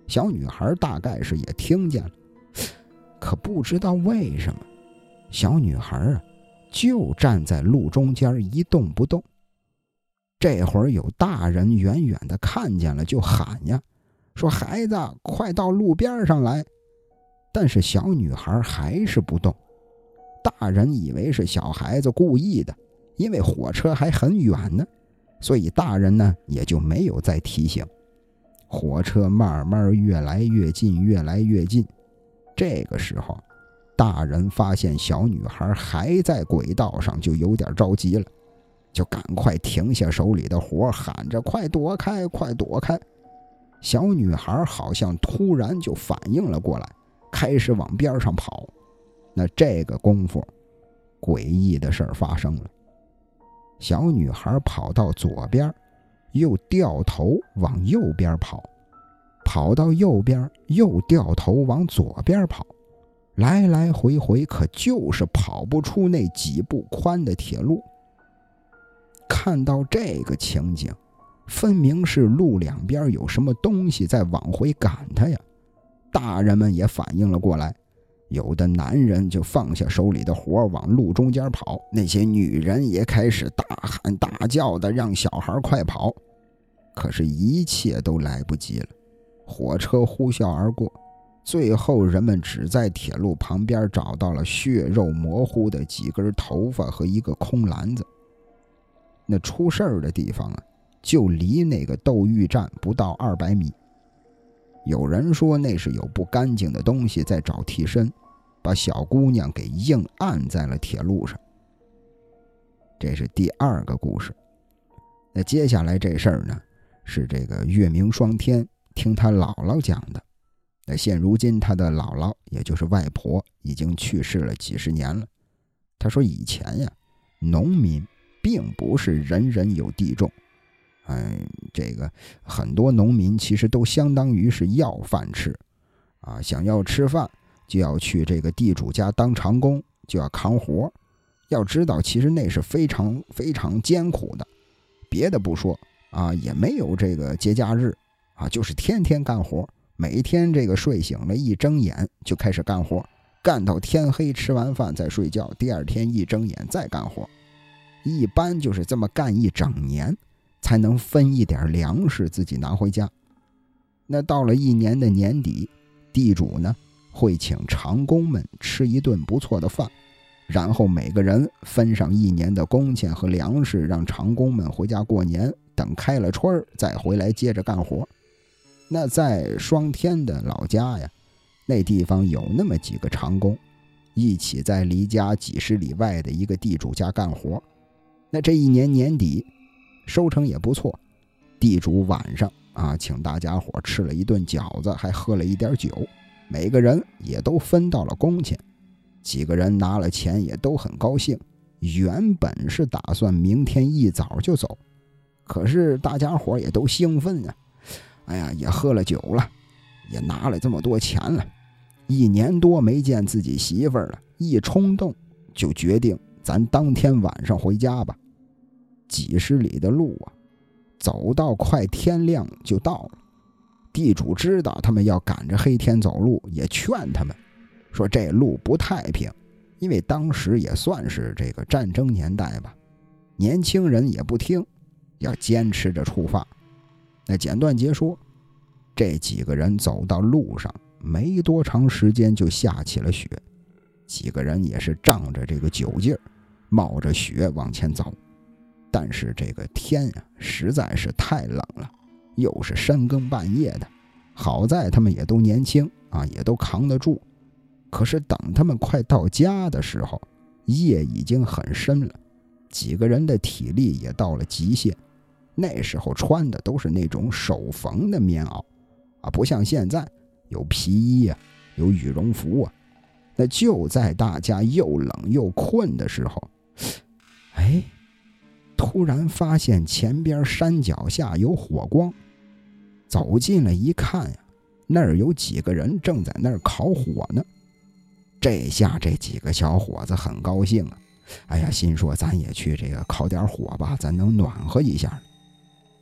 S1: 小女孩大概是也听见了，可不知道为什么，小女孩啊，就站在路中间一动不动。这会儿有大人远远的看见了，就喊呀，说：“孩子，快到路边上来！”但是小女孩还是不动。大人以为是小孩子故意的。因为火车还很远呢，所以大人呢也就没有再提醒。火车慢慢越来越近，越来越近。这个时候，大人发现小女孩还在轨道上，就有点着急了，就赶快停下手里的活，喊着：“快躲开，快躲开！”小女孩好像突然就反应了过来，开始往边上跑。那这个功夫，诡异的事儿发生了。小女孩跑到左边，又掉头往右边跑，跑到右边又掉头往左边跑，来来回回，可就是跑不出那几步宽的铁路。看到这个情景，分明是路两边有什么东西在往回赶他呀！大人们也反应了过来。有的男人就放下手里的活往路中间跑，那些女人也开始大喊大叫的让小孩快跑。可是，一切都来不及了。火车呼啸而过，最后人们只在铁路旁边找到了血肉模糊的几根头发和一个空篮子。那出事儿的地方啊，就离那个斗玉站不到二百米。有人说那是有不干净的东西在找替身，把小姑娘给硬按在了铁路上。这是第二个故事。那接下来这事儿呢，是这个月明双天听他姥姥讲的。那现如今他的姥姥，也就是外婆，已经去世了几十年了。他说以前呀，农民并不是人人有地种。哎，这个很多农民其实都相当于是要饭吃，啊，想要吃饭就要去这个地主家当长工，就要扛活。要知道，其实那是非常非常艰苦的。别的不说啊，也没有这个节假日啊，就是天天干活。每天这个睡醒了，一睁眼就开始干活，干到天黑，吃完饭再睡觉。第二天一睁眼再干活，一般就是这么干一整年。才能分一点粮食自己拿回家。那到了一年的年底，地主呢会请长工们吃一顿不错的饭，然后每个人分上一年的工钱和粮食，让长工们回家过年。等开了春再回来接着干活。那在双天的老家呀，那地方有那么几个长工，一起在离家几十里外的一个地主家干活。那这一年年底。收成也不错，地主晚上啊，请大家伙吃了一顿饺子，还喝了一点酒，每个人也都分到了工钱，几个人拿了钱也都很高兴。原本是打算明天一早就走，可是大家伙也都兴奋啊，哎呀，也喝了酒了，也拿了这么多钱了，一年多没见自己媳妇了，一冲动就决定咱当天晚上回家吧。几十里的路啊，走到快天亮就到了。地主知道他们要赶着黑天走路，也劝他们说：“这路不太平，因为当时也算是这个战争年代吧。年轻人也不听，要坚持着出发。”那简短截说，这几个人走到路上没多长时间就下起了雪，几个人也是仗着这个酒劲儿，冒着雪往前走。但是这个天呀，实在是太冷了，又是深更半夜的。好在他们也都年轻啊，也都扛得住。可是等他们快到家的时候，夜已经很深了，几个人的体力也到了极限。那时候穿的都是那种手缝的棉袄，啊，不像现在有皮衣啊，有羽绒服啊。那就在大家又冷又困的时候，哎。突然发现前边山脚下有火光，走近了一看呀，那儿有几个人正在那儿烤火呢。这下这几个小伙子很高兴啊，哎呀，心说咱也去这个烤点火吧，咱能暖和一下。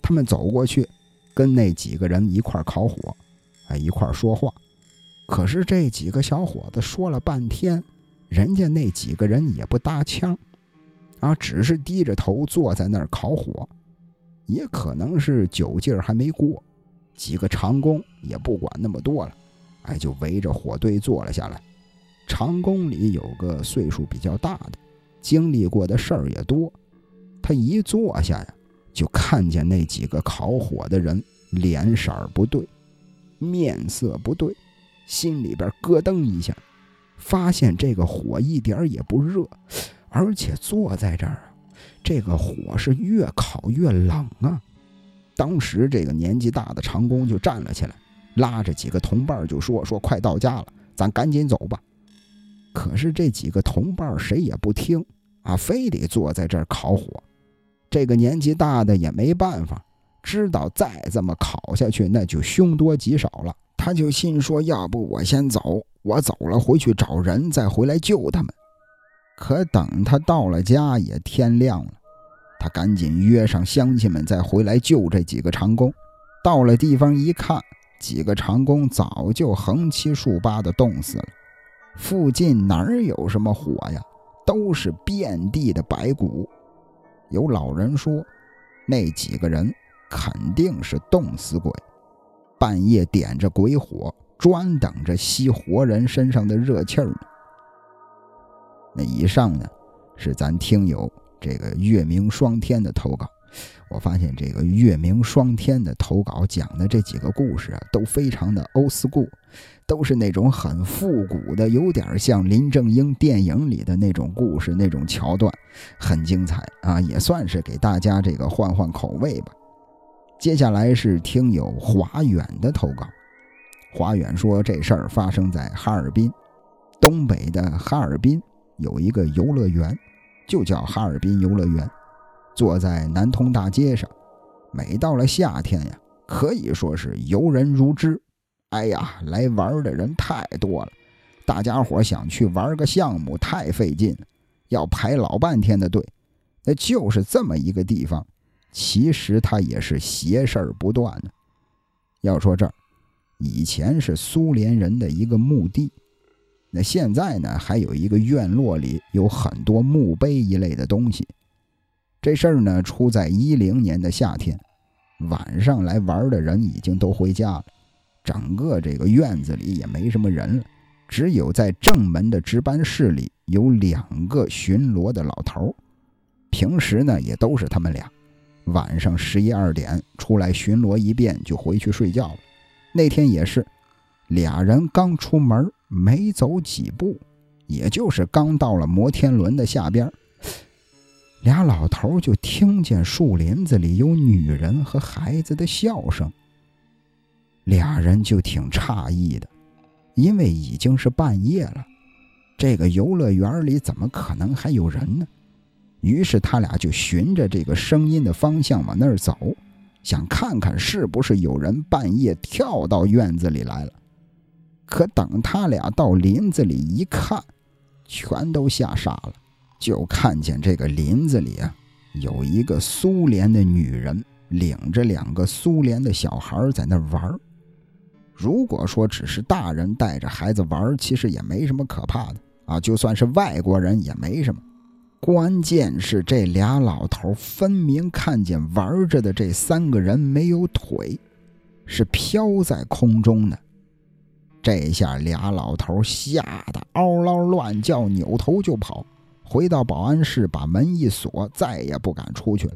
S1: 他们走过去，跟那几个人一块烤火，哎，一块说话。可是这几个小伙子说了半天，人家那几个人也不搭腔，啊，只是低着头坐在那儿烤火。也可能是酒劲儿还没过，几个长工也不管那么多了，哎，就围着火堆坐了下来。长工里有个岁数比较大的，经历过的事儿也多。他一坐下呀，就看见那几个烤火的人脸色不对，面色不对，心里边咯噔一下，发现这个火一点也不热，而且坐在这儿啊，这个火是越烤越冷啊。当时这个年纪大的长工就站了起来，拉着几个同伴就说：“说快到家了，咱赶紧走吧。”可是这几个同伴谁也不听啊，非得坐在这儿烤火。这个年纪大的也没办法，知道再这么烤下去那就凶多吉少了。他就心说：要不我先走，我走了回去找人，再回来救他们。可等他到了家，也天亮了。他赶紧约上乡亲们再回来救这几个长工。到了地方一看，几个长工早就横七竖八的冻死了。附近哪有什么火呀？都是遍地的白骨。有老人说，那几个人肯定是冻死鬼，半夜点着鬼火，专等着吸活人身上的热气儿呢。那以上呢，是咱听友这个月明霜天的投稿。我发现这个月明霜天的投稿讲的这几个故事啊，都非常的 old school，都是那种很复古的，有点像林正英电影里的那种故事那种桥段，很精彩啊，也算是给大家这个换换口味吧。接下来是听友华远的投稿，华远说这事儿发生在哈尔滨，东北的哈尔滨有一个游乐园，就叫哈尔滨游乐园。坐在南通大街上，每到了夏天呀，可以说是游人如织。哎呀，来玩的人太多了，大家伙想去玩个项目太费劲，要排老半天的队。那就是这么一个地方，其实它也是邪事儿不断的。要说这儿，以前是苏联人的一个墓地，那现在呢，还有一个院落里有很多墓碑一类的东西。这事儿呢，出在一零年的夏天，晚上来玩的人已经都回家了，整个这个院子里也没什么人了，只有在正门的值班室里有两个巡逻的老头平时呢也都是他们俩，晚上十一二点出来巡逻一遍就回去睡觉了。那天也是，俩人刚出门没走几步，也就是刚到了摩天轮的下边。俩老头就听见树林子里有女人和孩子的笑声，俩人就挺诧异的，因为已经是半夜了，这个游乐园里怎么可能还有人呢？于是他俩就循着这个声音的方向往那儿走，想看看是不是有人半夜跳到院子里来了。可等他俩到林子里一看，全都吓傻了。就看见这个林子里啊，有一个苏联的女人领着两个苏联的小孩在那玩如果说只是大人带着孩子玩，其实也没什么可怕的啊。就算是外国人也没什么。关键是这俩老头分明看见玩着的这三个人没有腿，是飘在空中的。这下俩老头吓得嗷嗷乱叫，扭头就跑。回到保安室，把门一锁，再也不敢出去了。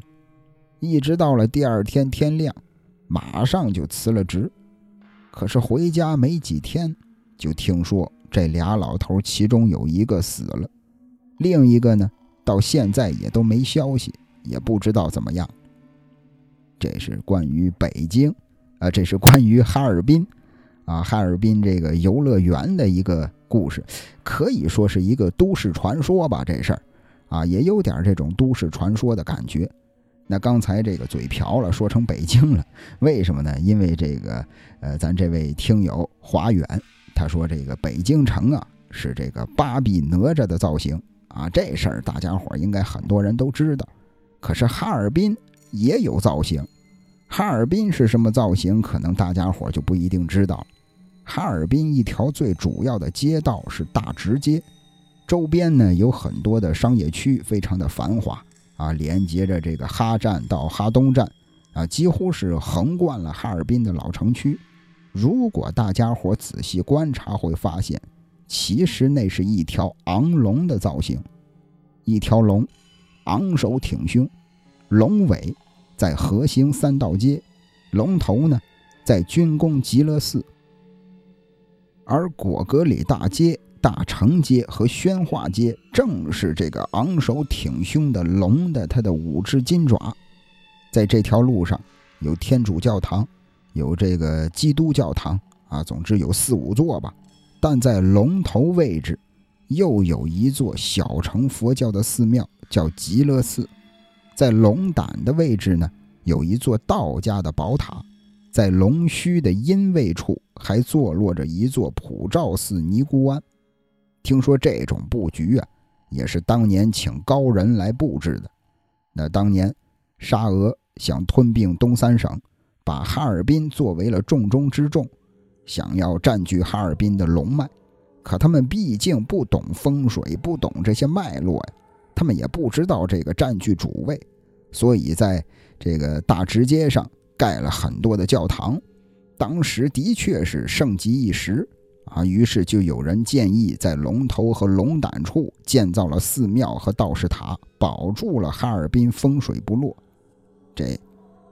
S1: 一直到了第二天天亮，马上就辞了职。可是回家没几天，就听说这俩老头其中有一个死了，另一个呢，到现在也都没消息，也不知道怎么样。这是关于北京，啊，这是关于哈尔滨，啊，哈尔滨这个游乐园的一个。故事可以说是一个都市传说吧，这事儿啊，也有点这种都市传说的感觉。那刚才这个嘴瓢了，说成北京了，为什么呢？因为这个，呃，咱这位听友华远他说这个北京城啊是这个八臂哪吒的造型啊，这事儿大家伙应该很多人都知道。可是哈尔滨也有造型，哈尔滨是什么造型？可能大家伙就不一定知道了。哈尔滨一条最主要的街道是大直街，周边呢有很多的商业区，非常的繁华。啊，连接着这个哈站到哈东站，啊，几乎是横贯了哈尔滨的老城区。如果大家伙仔细观察，会发现，其实那是一条昂龙的造型，一条龙，昂首挺胸，龙尾在河兴三道街，龙头呢在军工极乐寺，而果戈里大街。大成街和宣化街正是这个昂首挺胸的龙的它的五只金爪，在这条路上有天主教堂，有这个基督教堂啊，总之有四五座吧。但在龙头位置，又有一座小乘佛教的寺庙，叫极乐寺。在龙胆的位置呢，有一座道家的宝塔。在龙须的阴位处，还坐落着一座普照寺尼姑庵。听说这种布局啊，也是当年请高人来布置的。那当年沙俄想吞并东三省，把哈尔滨作为了重中之重，想要占据哈尔滨的龙脉。可他们毕竟不懂风水，不懂这些脉络呀，他们也不知道这个占据主位，所以在这个大直街上盖了很多的教堂。当时的确是盛极一时。啊，于是就有人建议在龙头和龙胆处建造了寺庙和道士塔，保住了哈尔滨风水不落。这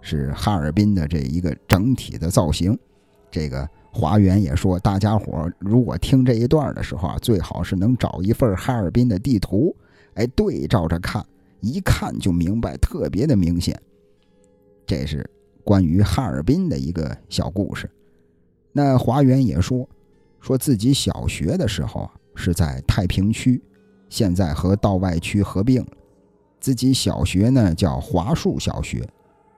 S1: 是哈尔滨的这一个整体的造型。这个华元也说，大家伙如果听这一段的时候啊，最好是能找一份哈尔滨的地图，哎，对照着看，一看就明白，特别的明显。这是关于哈尔滨的一个小故事。那华元也说。说自己小学的时候啊是在太平区，现在和道外区合并了。自己小学呢叫华树小学，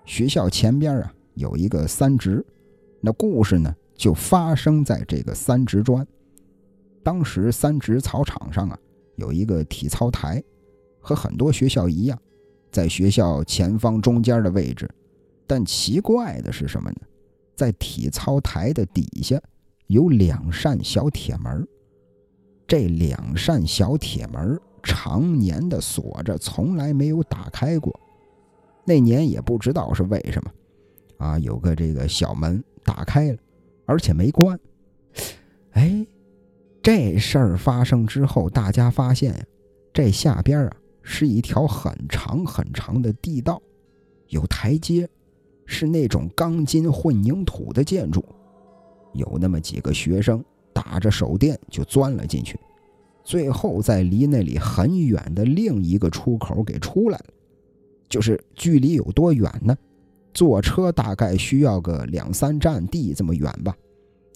S1: 学校前边啊有一个三直。那故事呢就发生在这个三直砖。当时三直草场上啊有一个体操台，和很多学校一样，在学校前方中间的位置。但奇怪的是什么呢？在体操台的底下。有两扇小铁门，这两扇小铁门常年的锁着，从来没有打开过。那年也不知道是为什么，啊，有个这个小门打开了，而且没关。哎，这事儿发生之后，大家发现这下边啊是一条很长很长的地道，有台阶，是那种钢筋混凝土的建筑。有那么几个学生打着手电就钻了进去，最后在离那里很远的另一个出口给出来了。就是距离有多远呢？坐车大概需要个两三站地这么远吧。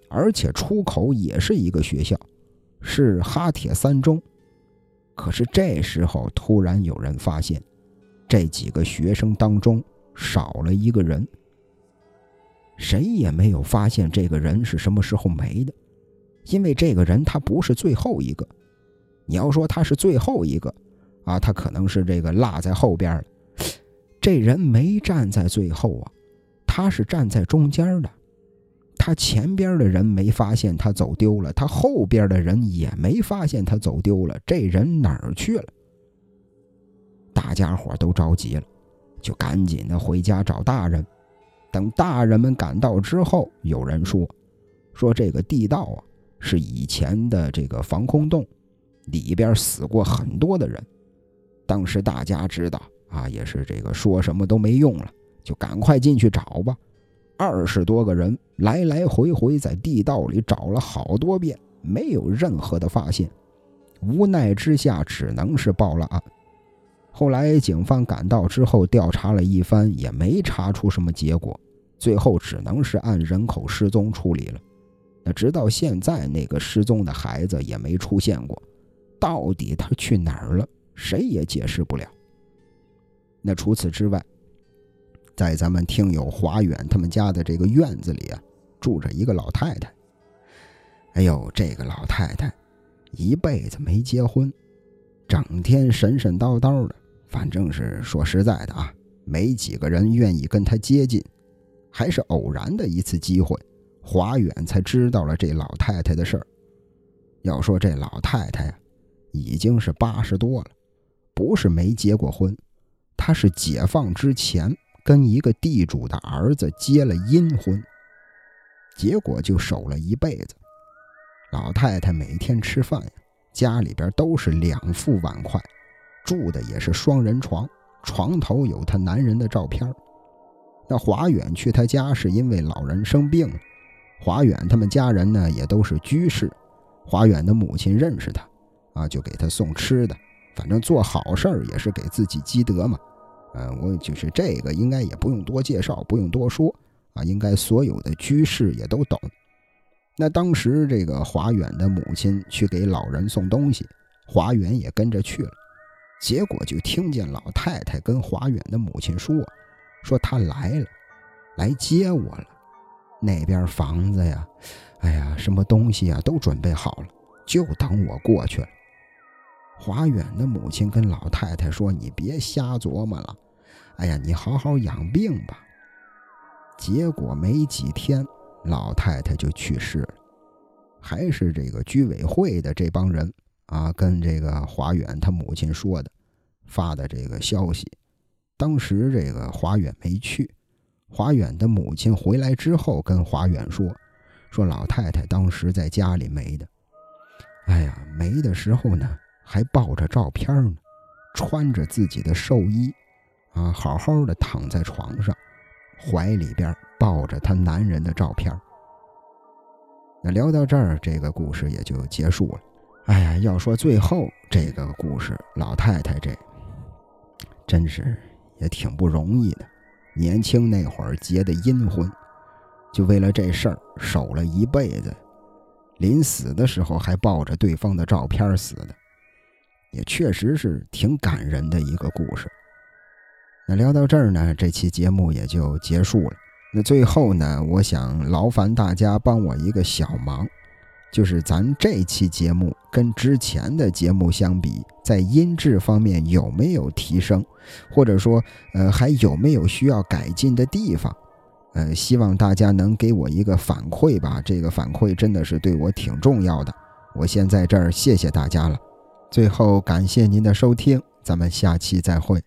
S1: 而且出口也是一个学校，是哈铁三中。可是这时候突然有人发现，这几个学生当中少了一个人。谁也没有发现这个人是什么时候没的，因为这个人他不是最后一个。你要说他是最后一个，啊，他可能是这个落在后边了。这人没站在最后啊，他是站在中间的。他前边的人没发现他走丢了，他后边的人也没发现他走丢了。这人哪儿去了？大家伙都着急了，就赶紧的回家找大人。等大人们赶到之后，有人说：“说这个地道啊，是以前的这个防空洞，里边死过很多的人。”当时大家知道啊，也是这个说什么都没用了，就赶快进去找吧。二十多个人来来回回在地道里找了好多遍，没有任何的发现。无奈之下，只能是报了案。后来警方赶到之后调查了一番，也没查出什么结果，最后只能是按人口失踪处理了。那直到现在，那个失踪的孩子也没出现过，到底他去哪儿了，谁也解释不了。那除此之外，在咱们听友华远他们家的这个院子里啊，住着一个老太太。哎呦，这个老太太一辈子没结婚，整天神神叨叨的，反正是说实在的啊，没几个人愿意跟她接近。还是偶然的一次机会，华远才知道了这老太太的事儿。要说这老太太呀，已经是八十多了，不是没结过婚，她是解放之前跟一个地主的儿子结了阴婚，结果就守了一辈子。老太太每天吃饭呀，家里边都是两副碗筷，住的也是双人床，床头有她男人的照片。那华远去他家是因为老人生病，华远他们家人呢也都是居士，华远的母亲认识他，啊，就给他送吃的，反正做好事儿也是给自己积德嘛。呃，我就是这个应该也不用多介绍，不用多说啊，应该所有的居士也都懂。那当时这个华远的母亲去给老人送东西，华远也跟着去了，结果就听见老太太跟华远的母亲说。说他来了，来接我了。那边房子呀，哎呀，什么东西啊，都准备好了，就等我过去了。华远的母亲跟老太太说：“你别瞎琢磨了，哎呀，你好好养病吧。”结果没几天，老太太就去世了。还是这个居委会的这帮人啊，跟这个华远他母亲说的，发的这个消息。当时这个华远没去，华远的母亲回来之后跟华远说：“说老太太当时在家里没的，哎呀，没的时候呢还抱着照片呢，穿着自己的寿衣，啊，好好的躺在床上，怀里边抱着她男人的照片。”那聊到这儿，这个故事也就结束了。哎呀，要说最后这个故事，老太太这真是。也挺不容易的，年轻那会儿结的阴婚，就为了这事儿守了一辈子，临死的时候还抱着对方的照片死的，也确实是挺感人的一个故事。那聊到这儿呢，这期节目也就结束了。那最后呢，我想劳烦大家帮我一个小忙。就是咱这期节目跟之前的节目相比，在音质方面有没有提升，或者说，呃，还有没有需要改进的地方？呃，希望大家能给我一个反馈吧，这个反馈真的是对我挺重要的。我先在这儿谢谢大家了。最后感谢您的收听，咱们下期再会。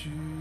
S2: 下去。